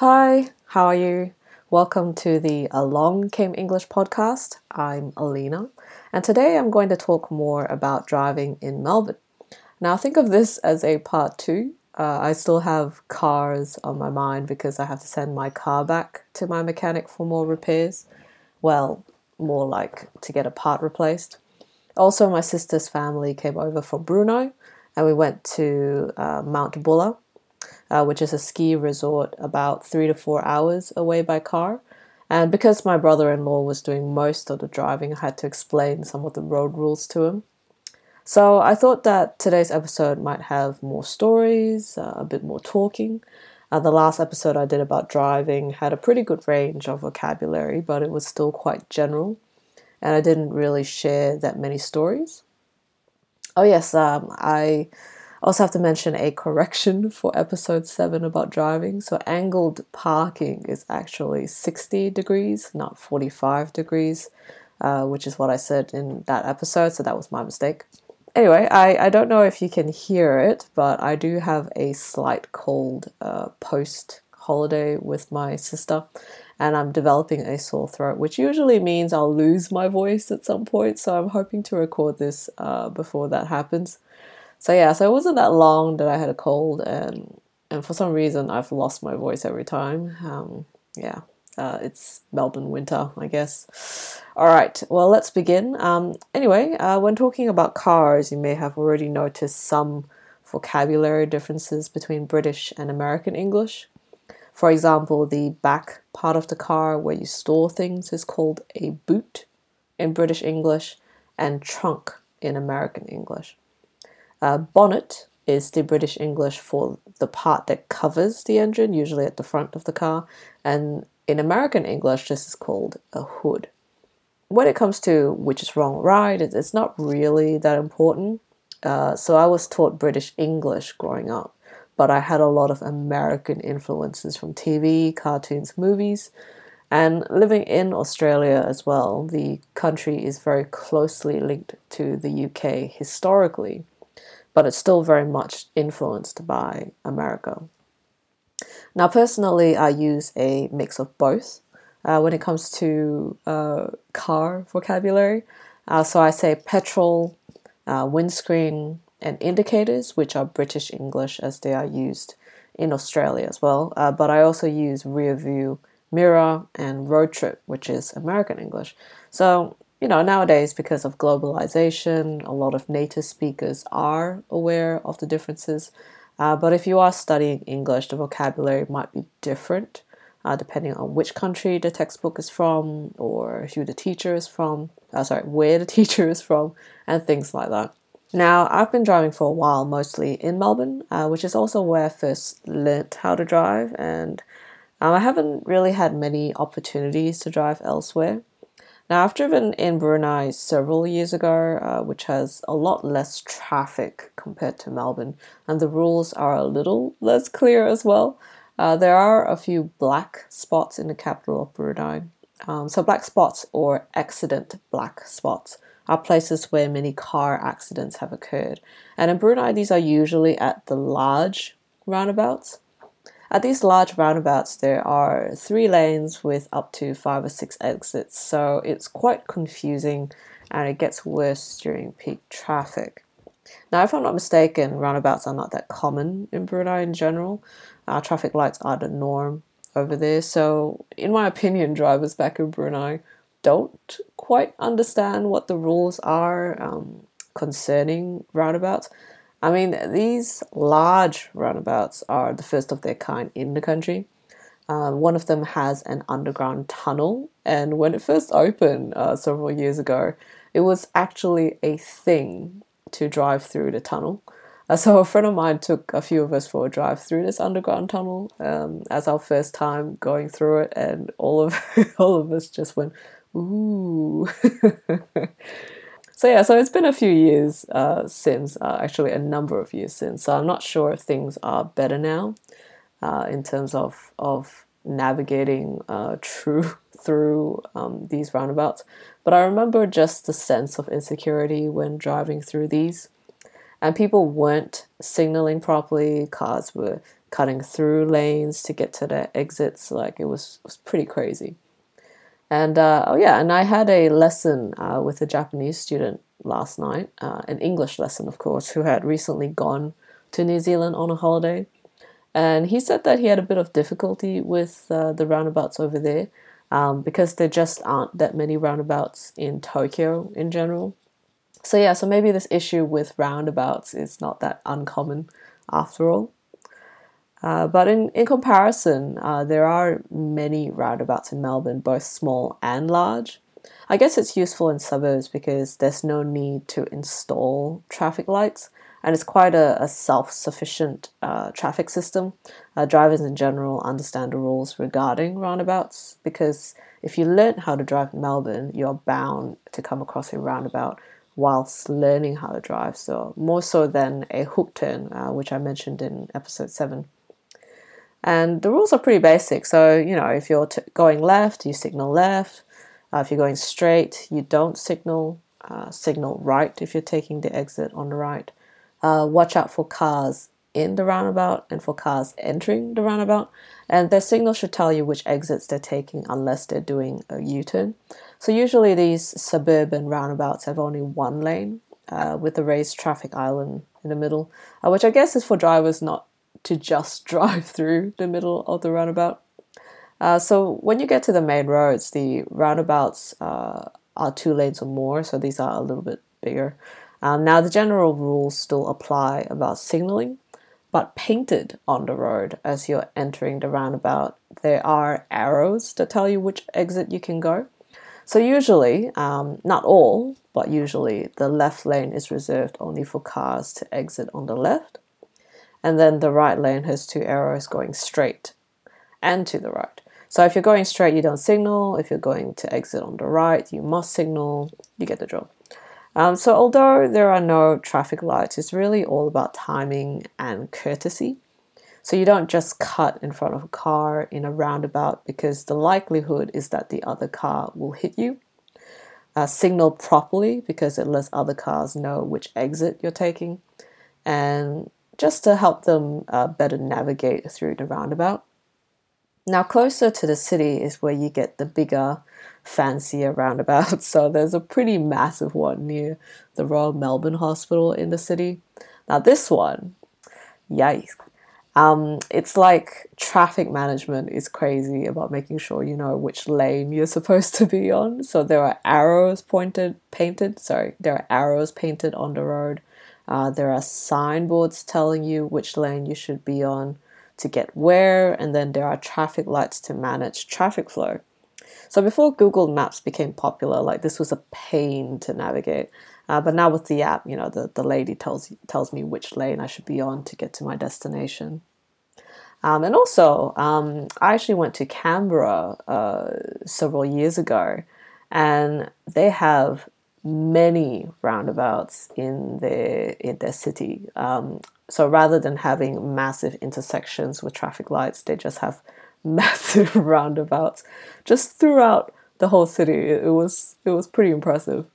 Hi, how are you? Welcome to the Along Came English podcast. I'm Alina, and today I'm going to talk more about driving in Melbourne. Now, think of this as a part two. Uh, I still have cars on my mind because I have to send my car back to my mechanic for more repairs. Well, more like to get a part replaced. Also, my sister's family came over from Brunei and we went to uh, Mount Buller uh, which is a ski resort about three to four hours away by car. And because my brother in law was doing most of the driving, I had to explain some of the road rules to him. So I thought that today's episode might have more stories, uh, a bit more talking. Uh, the last episode I did about driving had a pretty good range of vocabulary, but it was still quite general, and I didn't really share that many stories. Oh, yes, um, I also have to mention a correction for episode 7 about driving. So, angled parking is actually 60 degrees, not 45 degrees, uh, which is what I said in that episode. So, that was my mistake. Anyway, I, I don't know if you can hear it, but I do have a slight cold uh, post holiday with my sister, and I'm developing a sore throat, which usually means I'll lose my voice at some point. So, I'm hoping to record this uh, before that happens. So yeah, so it wasn't that long that I had a cold, and and for some reason I've lost my voice every time. Um, yeah, uh, it's Melbourne winter, I guess. All right, well let's begin. Um, anyway, uh, when talking about cars, you may have already noticed some vocabulary differences between British and American English. For example, the back part of the car where you store things is called a boot in British English, and trunk in American English. Uh, bonnet is the British English for the part that covers the engine, usually at the front of the car, and in American English, this is called a hood. When it comes to which is wrong or right, it's not really that important. Uh, so I was taught British English growing up, but I had a lot of American influences from TV, cartoons, movies, and living in Australia as well. The country is very closely linked to the UK historically but it's still very much influenced by America. Now, personally, I use a mix of both uh, when it comes to uh, car vocabulary. Uh, so I say petrol, uh, windscreen, and indicators, which are British English as they are used in Australia as well. Uh, but I also use rear view mirror and road trip, which is American English. So you know, nowadays, because of globalization, a lot of native speakers are aware of the differences. Uh, but if you are studying English, the vocabulary might be different uh, depending on which country the textbook is from or who the teacher is from, uh, sorry, where the teacher is from, and things like that. Now, I've been driving for a while, mostly in Melbourne, uh, which is also where I first learnt how to drive, and um, I haven't really had many opportunities to drive elsewhere. Now, I've driven in Brunei several years ago, uh, which has a lot less traffic compared to Melbourne, and the rules are a little less clear as well. Uh, there are a few black spots in the capital of Brunei. Um, so, black spots or accident black spots are places where many car accidents have occurred. And in Brunei, these are usually at the large roundabouts. At these large roundabouts, there are three lanes with up to five or six exits, so it's quite confusing and it gets worse during peak traffic. Now, if I'm not mistaken, roundabouts are not that common in Brunei in general. Uh, traffic lights are the norm over there, so in my opinion, drivers back in Brunei don't quite understand what the rules are um, concerning roundabouts. I mean, these large roundabouts are the first of their kind in the country. Uh, one of them has an underground tunnel, and when it first opened uh, several years ago, it was actually a thing to drive through the tunnel. Uh, so a friend of mine took a few of us for a drive through this underground tunnel um, as our first time going through it, and all of all of us just went, "Ooh." so yeah, so it's been a few years uh, since, uh, actually a number of years since. So I'm not sure if things are better now uh, in terms of of navigating uh, through through um, these roundabouts. But I remember just the sense of insecurity when driving through these, and people weren't signaling properly. Cars were cutting through lanes to get to their exits. Like it was, it was pretty crazy. And uh, oh yeah, and I had a lesson uh, with a Japanese student last night, uh, an English lesson, of course, who had recently gone to New Zealand on a holiday. And he said that he had a bit of difficulty with uh, the roundabouts over there um, because there just aren't that many roundabouts in Tokyo in general. So yeah, so maybe this issue with roundabouts is not that uncommon after all. Uh, but in, in comparison, uh, there are many roundabouts in Melbourne, both small and large. I guess it's useful in suburbs because there's no need to install traffic lights and it's quite a, a self sufficient uh, traffic system. Uh, drivers in general understand the rules regarding roundabouts because if you learn how to drive in Melbourne, you're bound to come across a roundabout whilst learning how to drive. So, more so than a hook turn, uh, which I mentioned in episode 7. And the rules are pretty basic. So, you know, if you're t- going left, you signal left. Uh, if you're going straight, you don't signal. Uh, signal right if you're taking the exit on the right. Uh, watch out for cars in the roundabout and for cars entering the roundabout. And their signal should tell you which exits they're taking unless they're doing a U turn. So, usually, these suburban roundabouts have only one lane uh, with a raised traffic island in the middle, uh, which I guess is for drivers not to just drive through the middle of the roundabout. Uh, so when you get to the main roads, the roundabouts uh, are two lanes or more, so these are a little bit bigger. Um, now, the general rules still apply about signaling, but painted on the road as you're entering the roundabout, there are arrows that tell you which exit you can go. So, usually, um, not all, but usually, the left lane is reserved only for cars to exit on the left, and then the right lane has two arrows going straight and to the right. So if you're going straight, you don't signal. If you're going to exit on the right, you must signal. You get the drill. Um, so although there are no traffic lights, it's really all about timing and courtesy. So you don't just cut in front of a car in a roundabout because the likelihood is that the other car will hit you. Uh, signal properly because it lets other cars know which exit you're taking. And just to help them uh, better navigate through the roundabout. Now, closer to the city is where you get the bigger, fancier roundabouts. So, there's a pretty massive one near the Royal Melbourne Hospital in the city. Now, this one, yikes. Um, it's like traffic management is crazy about making sure you know which lane you're supposed to be on. So there are arrows pointed, painted. Sorry, there are arrows painted on the road uh, there are signboards telling you which lane you should be on to get where, and then there are traffic lights to manage traffic flow. So before Google Maps became popular, like this was a pain to navigate. Uh, but now with the app, you know, the, the lady tells tells me which lane I should be on to get to my destination. Um, and also, um, I actually went to Canberra uh, several years ago, and they have many roundabouts in their in their city. Um, so rather than having massive intersections with traffic lights, they just have massive roundabouts just throughout the whole city. It, it was it was pretty impressive.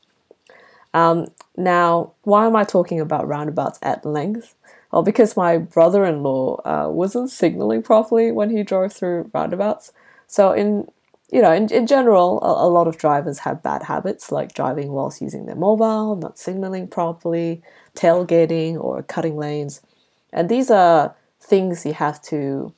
Um, now, why am I talking about roundabouts at length? Well, because my brother-in-law uh, wasn't signaling properly when he drove through roundabouts. So in you know, in, in general, a, a, lot of drivers have bad habits like driving whilst using their mobile, not signaling properly, tailgating, or cutting lanes. And these are things you have to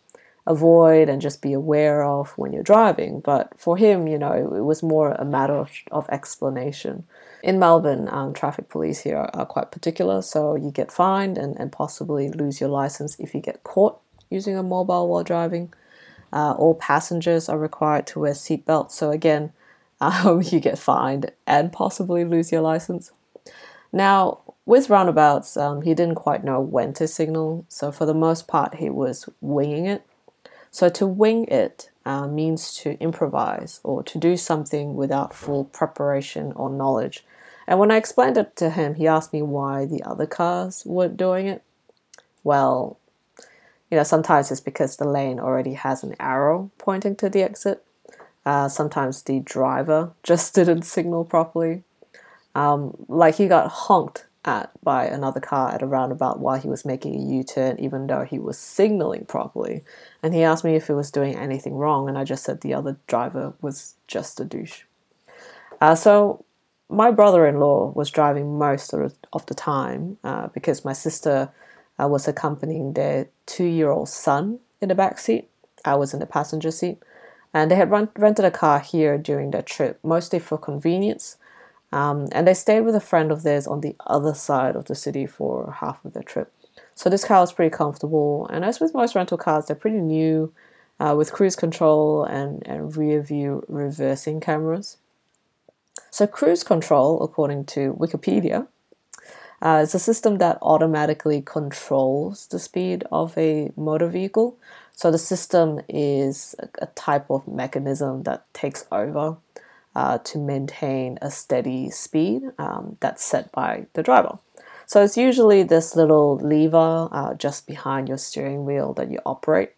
avoid and just be aware of when you're driving. But for him, you know, it, it was more a matter of, of explanation. In Melbourne, um, traffic police here are, are quite particular, so you get fined and, and possibly lose your license if you get caught using a mobile while driving. Uh, all passengers are required to wear seatbelts. So again, um, you get fined and possibly lose your license. Now, with roundabouts, um, he didn't quite know when to signal, so for the most part, he was winging it. So, to wing it uh, means to improvise or to do something without full preparation or knowledge. And when I explained it to him, he asked me why the other cars weren't doing it. Well, you know, sometimes it's because the lane already has an arrow pointing to the exit. Uh, sometimes the driver just didn't signal properly. Um, like he got honked at by another car at a roundabout while he was making a U turn, even though he was signaling properly. And he asked me if he was doing anything wrong, and I just said the other driver was just a douche. Uh, so my brother-in-law was driving most of the time uh, because my sister uh, was accompanying their two-year-old son in the back seat. I was in the passenger seat, and they had rent- rented a car here during their trip, mostly for convenience. Um, and they stayed with a friend of theirs on the other side of the city for half of their trip. So this car was pretty comfortable, and as with most rental cars, they're pretty new, uh, with cruise control and, and rear view reversing cameras. So, cruise control, according to Wikipedia, uh, is a system that automatically controls the speed of a motor vehicle. So, the system is a type of mechanism that takes over uh, to maintain a steady speed um, that's set by the driver. So, it's usually this little lever uh, just behind your steering wheel that you operate.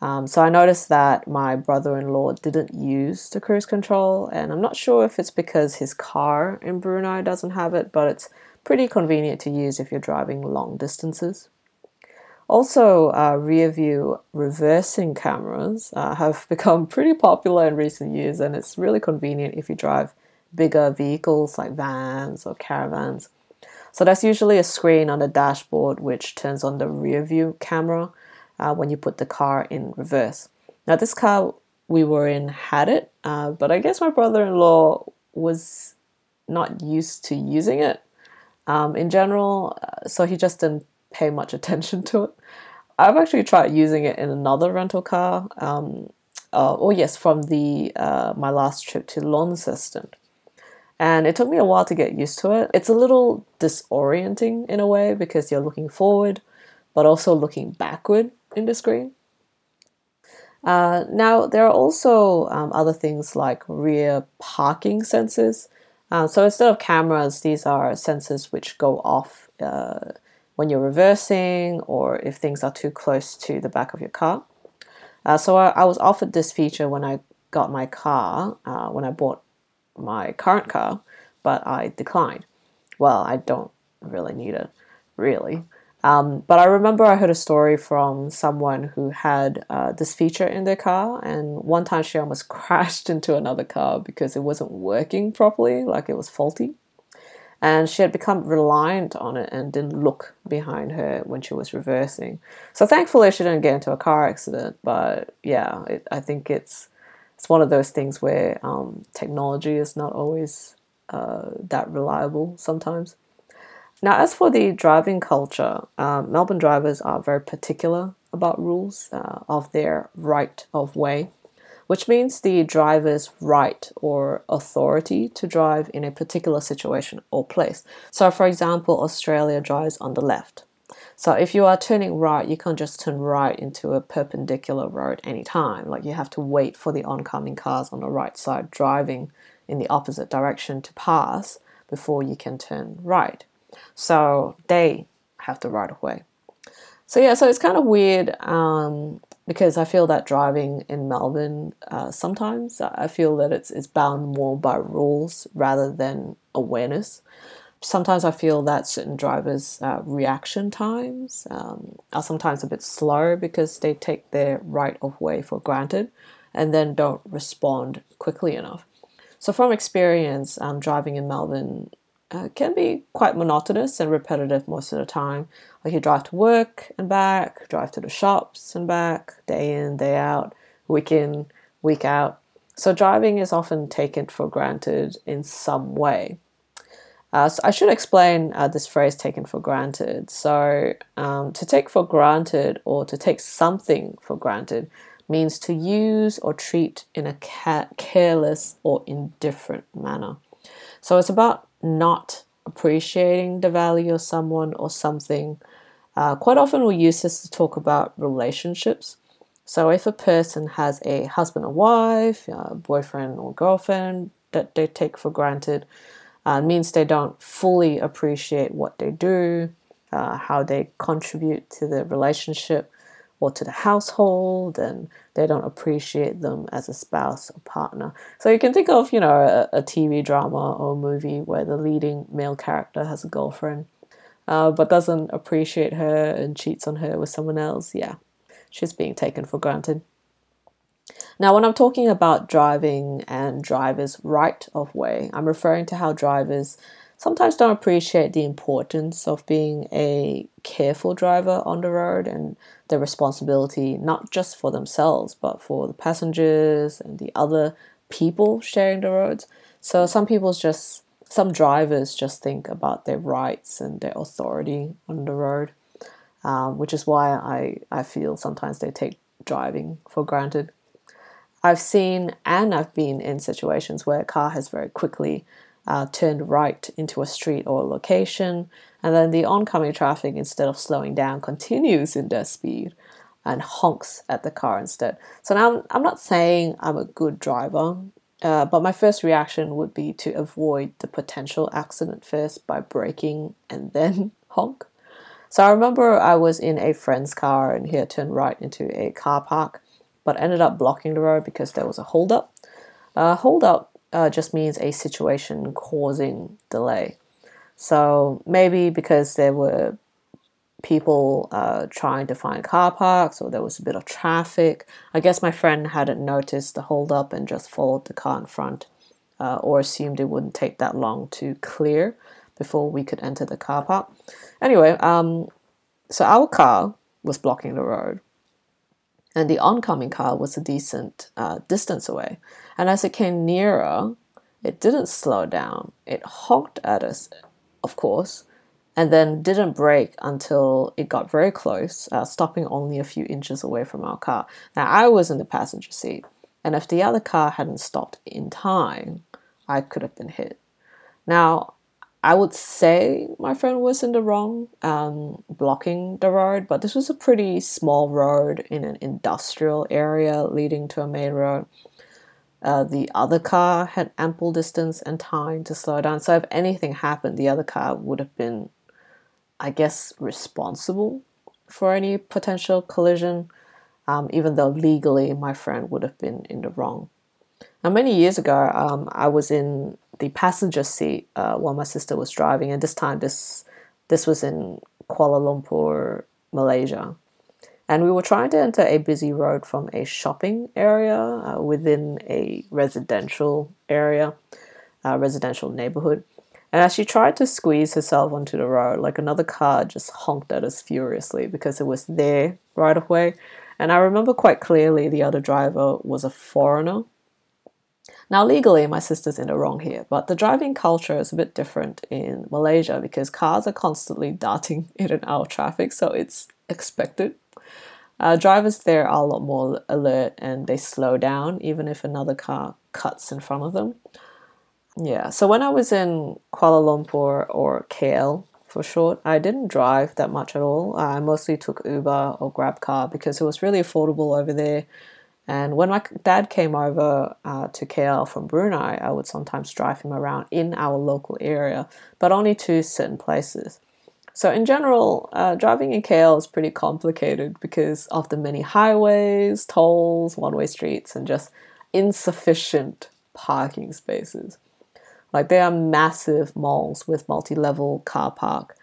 Um, so I noticed that my brother-in-law didn't use the cruise control, and I'm not sure if it's because his car in Brunei doesn't have it, but it's pretty convenient to use if you're driving long distances. Also, uh, rear view reversing cameras uh, have become pretty popular in recent years, and it's really convenient if you drive bigger vehicles like vans or caravans. So, that's usually a screen on the dashboard which turns on the rear view camera uh, when you put the car in reverse. Now, this car we were in had it, uh, but I guess my brother in law was not used to using it um, in general, uh, so he just didn't pay much attention to it. I've actually tried using it in another rental car. Um, uh, oh yes, from the uh, my last trip to Launceston, and it took me a while to get used to it. It's a little disorienting in a way because you're looking forward, but also looking backward in the screen. Uh, now, there are also um, other things like rear parking sensors. Uh, so instead of cameras, these are sensors which go off uh, when you're reversing or if things are too close to the back of your car. Uh, so I, I, was offered this feature when I got my car, uh, when I bought my current car, but I declined. Well, I don't really need it, really. Um, but I remember I heard a story from someone who had uh, this feature in their car, and one time she almost crashed into another car because it wasn't working properly, like it was faulty. And she had become reliant on it and didn't look behind her when she was reversing. So thankfully, she didn't get into a car accident. But yeah, it, I think it's it's one of those things where um, technology is not always uh, that reliable sometimes. Now, as for the driving culture, um, Melbourne drivers are very particular about rules uh, of their right of way, which means the driver's right or authority to drive in a particular situation or place. So, for example, Australia drives on the left. So, if you are turning right, you can't just turn right into a perpendicular road anytime. Like, you have to wait for the oncoming cars on the right side driving in the opposite direction to pass before you can turn right. So they have the right of way. So yeah, so it's kind of weird um, because I feel that driving in Melbourne uh, sometimes I feel that it's it's bound more by rules rather than awareness. Sometimes I feel that certain drivers' uh, reaction times um, are sometimes a bit slow because they take their right of way for granted and then don't respond quickly enough. So, from experience, um, driving in Melbourne, uh, can be quite monotonous and repetitive most of the time. Like you drive to work and back, drive to the shops and back, day in, day out, week in, week out. So driving is often taken for granted in some way. Uh, so I should explain uh, this phrase taken for granted. So, um, to take for granted or to take something for granted means to use or treat in a ca- careless or indifferent manner. So, it's about not appreciating the value of someone or something. Uh, quite often we use this to talk about relationships. So if a person has a husband or wife, uh, boyfriend or girlfriend that they take for granted, uh, means they don't fully appreciate what they do, uh, how they contribute to the relationship, or to the household and they don't appreciate them as a spouse or partner. So you can think of, you know, a, a TV drama or movie where the leading male character has a girlfriend uh, but doesn't appreciate her and cheats on her with someone else. Yeah, she's being taken for granted. Now, when I'm talking about driving and drivers' right of way, I'm referring to how drivers sometimes don't appreciate the importance of being a careful driver on the road and the responsibility not just for themselves but for the passengers and the other people sharing the roads. So some people just some drivers just think about their rights and their authority on the road, um, which is why I, I feel sometimes they take driving for granted. I've seen and I've been in situations where a car has very quickly uh, turned right into a street or a location, and then the oncoming traffic, instead of slowing down, continues in their speed and honks at the car instead. So now I'm not saying I'm a good driver, uh, but my first reaction would be to avoid the potential accident first by braking and then honk. So I remember I was in a friend's car and he had turned right into a car park, but ended up blocking the road because there was a holdup. Uh, holdup uh, just means a situation causing delay. So maybe because there were people uh, trying to find car parks or there was a bit of traffic. I guess my friend hadn't noticed the holdup and just followed the car in front uh, or assumed it wouldn't take that long to clear before we could enter the car park. Anyway, um, so our car was blocking the road and the oncoming car was a decent uh, distance away. And as it came nearer, it didn't slow down. It honked at us, of course, and then didn't brake until it got very close, uh, stopping only a few inches away from our car. Now, I was in the passenger seat, and if the other car hadn't stopped in time, I could have been hit. Now, I would say my friend was in the wrong, um, blocking the road, but this was a pretty small road in an industrial area leading to a main road. Uh, the other car had ample distance and time to slow down, so if anything happened, the other car would have been I guess, responsible for any potential collision, um, even though legally my friend would have been in the wrong. Now, many years ago, um, I was in the passenger seat uh, while my sister was driving, and this time this this was in Kuala Lumpur, Malaysia, and we were trying to enter a busy road from a shopping area uh, within a residential area, uh, residential neighborhood. And as she tried to squeeze herself onto the road, like another car just honked at us furiously because it was there right away. And I remember quite clearly the other driver was a foreigner. Now, legally, my sister's in the wrong here, but the driving culture is a bit different in Malaysia because cars are constantly darting in and out of traffic, so it's expected. Uh, drivers there are a lot more alert and they slow down even if another car cuts in front of them. Yeah. So when I was in Kuala Lumpur or KL for short, I didn't drive that much at all. I mostly took Uber or Grab car because it was really affordable over there. And when my dad came over uh, to KL from Brunei, I would sometimes drive him around in our local area, but only to certain places. So, in general, uh, driving in KL is pretty complicated because of the many highways, tolls, one way streets, and just insufficient parking spaces. Like they are massive malls with multi-level car park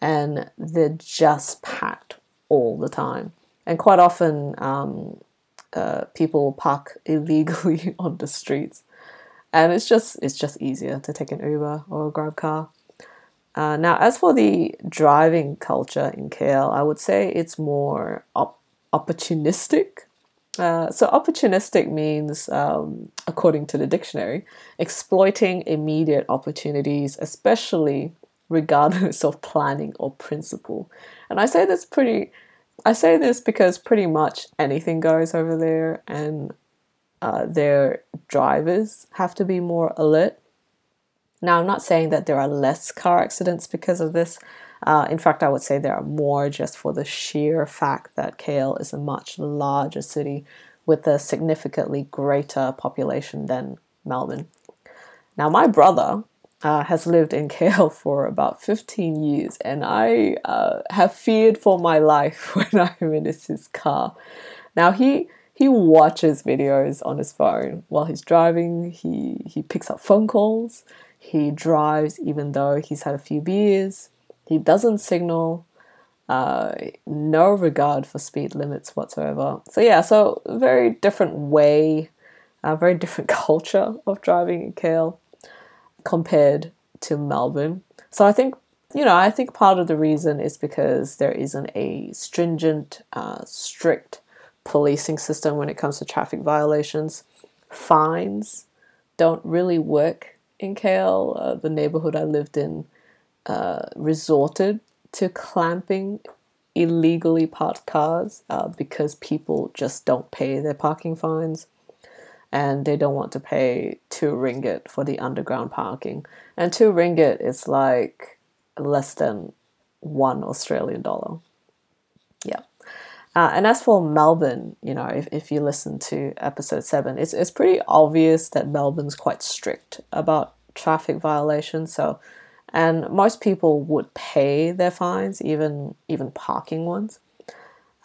and they're just packed all the time. And quite often, um, uh, people park illegally on the streets, and it's just it's just easier to take an Uber or a Grab car. Uh, now, as for the driving culture in KL, I would say it's more op- opportunistic uh, so, opportunistic means, um, according to the dictionary, exploiting immediate opportunities, especially regardless of planning or principle. And I say this pretty, I say this because pretty much anything goes over there, and uh, their drivers have to be more alert. Now, I'm not saying that there are less car accidents because of this. Uh, in fact, I would say there are more just for the sheer fact that KL is a much larger city with a significantly greater population than Melbourne. Now, my brother, uh, has lived in KL for about 15 years, and I uh, have feared for my life when I'm in his car. Now he he watches videos on his phone while he's driving. He he picks up phone calls. He drives even though he's had a few beers. He doesn't signal. Uh, no regard for speed limits whatsoever. So yeah, so very different way, a very different culture of driving in KL compared to Melbourne. So I think you know I think part of the reason is because there isn't a stringent, uh, strict policing system when it comes to traffic violations. Fines don't really work in KL. Uh, the neighborhood I lived in uh, resorted to clamping illegally parked cars uh, because people just don't pay their parking fines and they don't want to pay two ringgit for the underground parking. And two ringgit is like less than one Australian dollar. Yeah. Uh, and as for Melbourne, you know, if, if you listen to episode seven, it's, it's pretty obvious that Melbourne's quite strict about traffic violations. So, and most people would pay their fines, even even parking ones.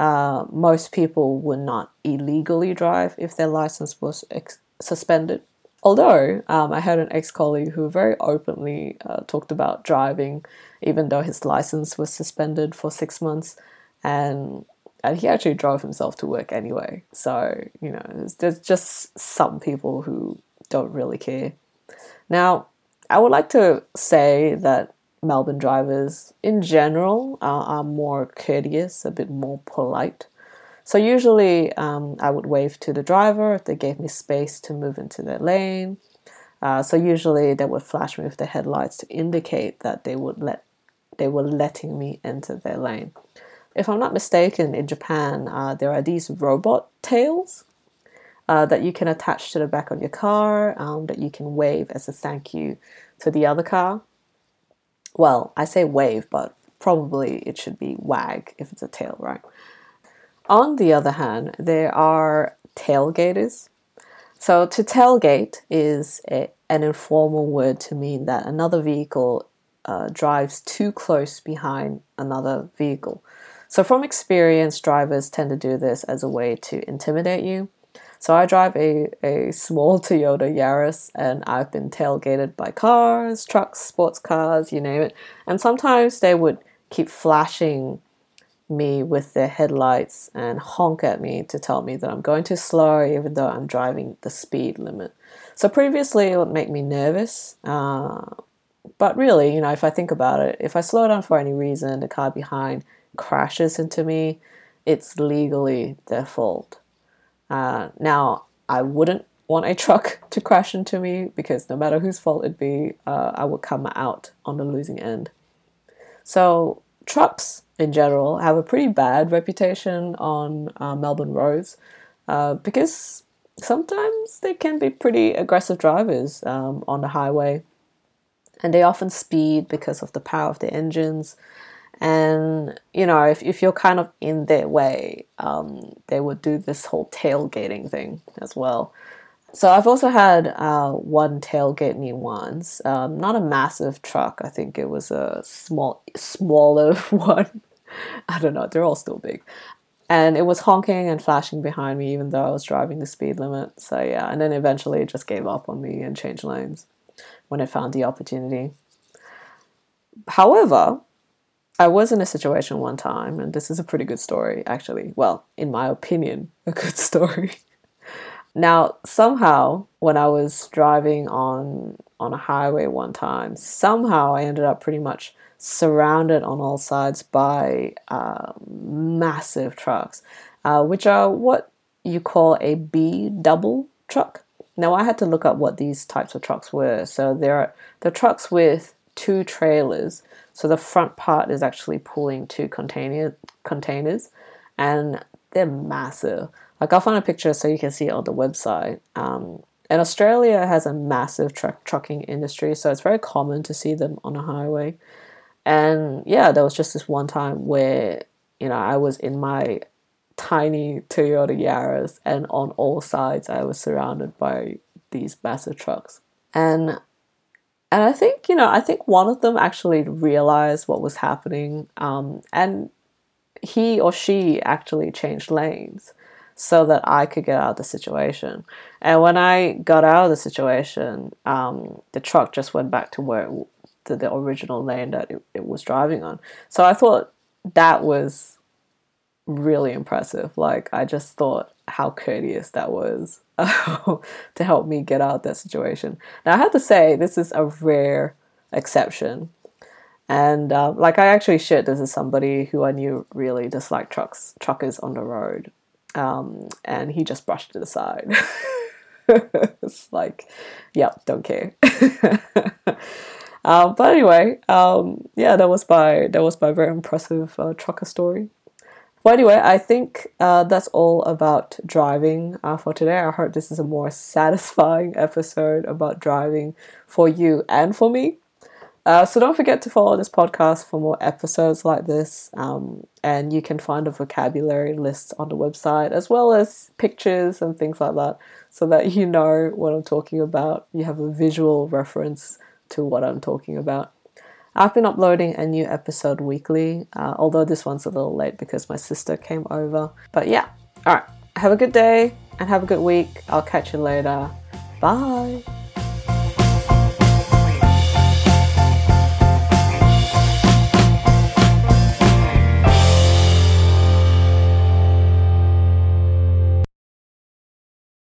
Uh, most people would not illegally drive if their license was ex- suspended. Although um, I had an ex colleague who very openly uh, talked about driving, even though his license was suspended for six months, and and he actually drove himself to work anyway. So, you know, there's just some people who don't really care. Now, I would like to say that Melbourne drivers in general are, are more courteous, a bit more polite. So, usually um, I would wave to the driver if they gave me space to move into their lane. Uh, so usually they would flash me with the headlights to indicate that they would let they were letting me enter their lane if I'm not mistaken, in Japan, uh, there are these robot tails uh, that you can attach to the back of your car um, that you can wave as a thank you to the other car. Well, I say wave, but probably it should be wag if it's a tail, right? On the other hand, there are tailgaters. So to tailgate is a, an informal word to mean that another vehicle uh, drives too close behind another vehicle. So, from experience, drivers tend to do this as a way to intimidate you. So, I drive a, a small Toyota Yaris and I've been tailgated by cars, trucks, sports cars, you name it. And sometimes they would keep flashing me with their headlights and honk at me to tell me that I'm going too slow, even though I'm driving the speed limit. So, previously, it would make me nervous. Uh, but really, you know, if I think about it, if I slow down for any reason, the car behind crashes into me, it's legally their fault. Uh, now, I wouldn't want a truck to crash into me because no matter whose fault it be, uh, I would come out on the losing end. So, trucks in general have a pretty bad reputation on uh, Melbourne roads uh, because sometimes they can be pretty aggressive drivers um, on the highway and they often speed because of the power of the engines and you know if, if you're kind of in their way um, they would do this whole tailgating thing as well. So i've also had uh, one tailgate me once. Um, not a massive truck. I think it was a small smaller one. I don't know. They're all still big. And it was honking and flashing behind me even though i was driving the speed limit. So yeah. And then eventually it just gave up on me and changed lanes when it found the opportunity. However I was in a situation one time, and this is a pretty good story, actually. Well, in my opinion, a good story. now, somehow, when I was driving on on a highway one time, somehow I ended up pretty much surrounded on all sides by uh, massive trucks, uh, which are what you call a B double truck. Now, I had to look up what these types of trucks were. So there are the trucks with two trailers so the front part is actually pulling two container containers, and they're massive. Like I'll find a picture so you can see it on the website. Um, and Australia has a massive truck trucking industry, so it's very common to see them on a highway. And yeah, there was just this one time where you know I was in my tiny Toyota Yaris, and on all sides I was surrounded by these massive trucks. And and I think, you know, I think one of them actually realized what was happening um, and he or she actually changed lanes so that I could get out of the situation. And when I got out of the situation, um, the truck just went back to where it, to the original lane that it, it was driving on. So I thought that was really impressive. Like I just thought how courteous that was to help me get out of that situation. Now I have to say this is a rare exception. And uh, like I actually shared this is somebody who I knew really disliked trucks truckers on the road. Um, and he just brushed it aside. it's like, yeah, don't care. uh, but anyway, um, yeah, that was my that was my very impressive uh, trucker story. Well, anyway, I think uh, that's all about driving uh, for today. I hope this is a more satisfying episode about driving for you and for me. Uh, so don't forget to follow this podcast for more episodes like this. Um, and you can find a vocabulary list on the website as well as pictures and things like that so that you know what I'm talking about. You have a visual reference to what I'm talking about. I've been uploading a new episode weekly, uh, although this one's a little late because my sister came over. But yeah, alright, have a good day and have a good week. I'll catch you later. Bye.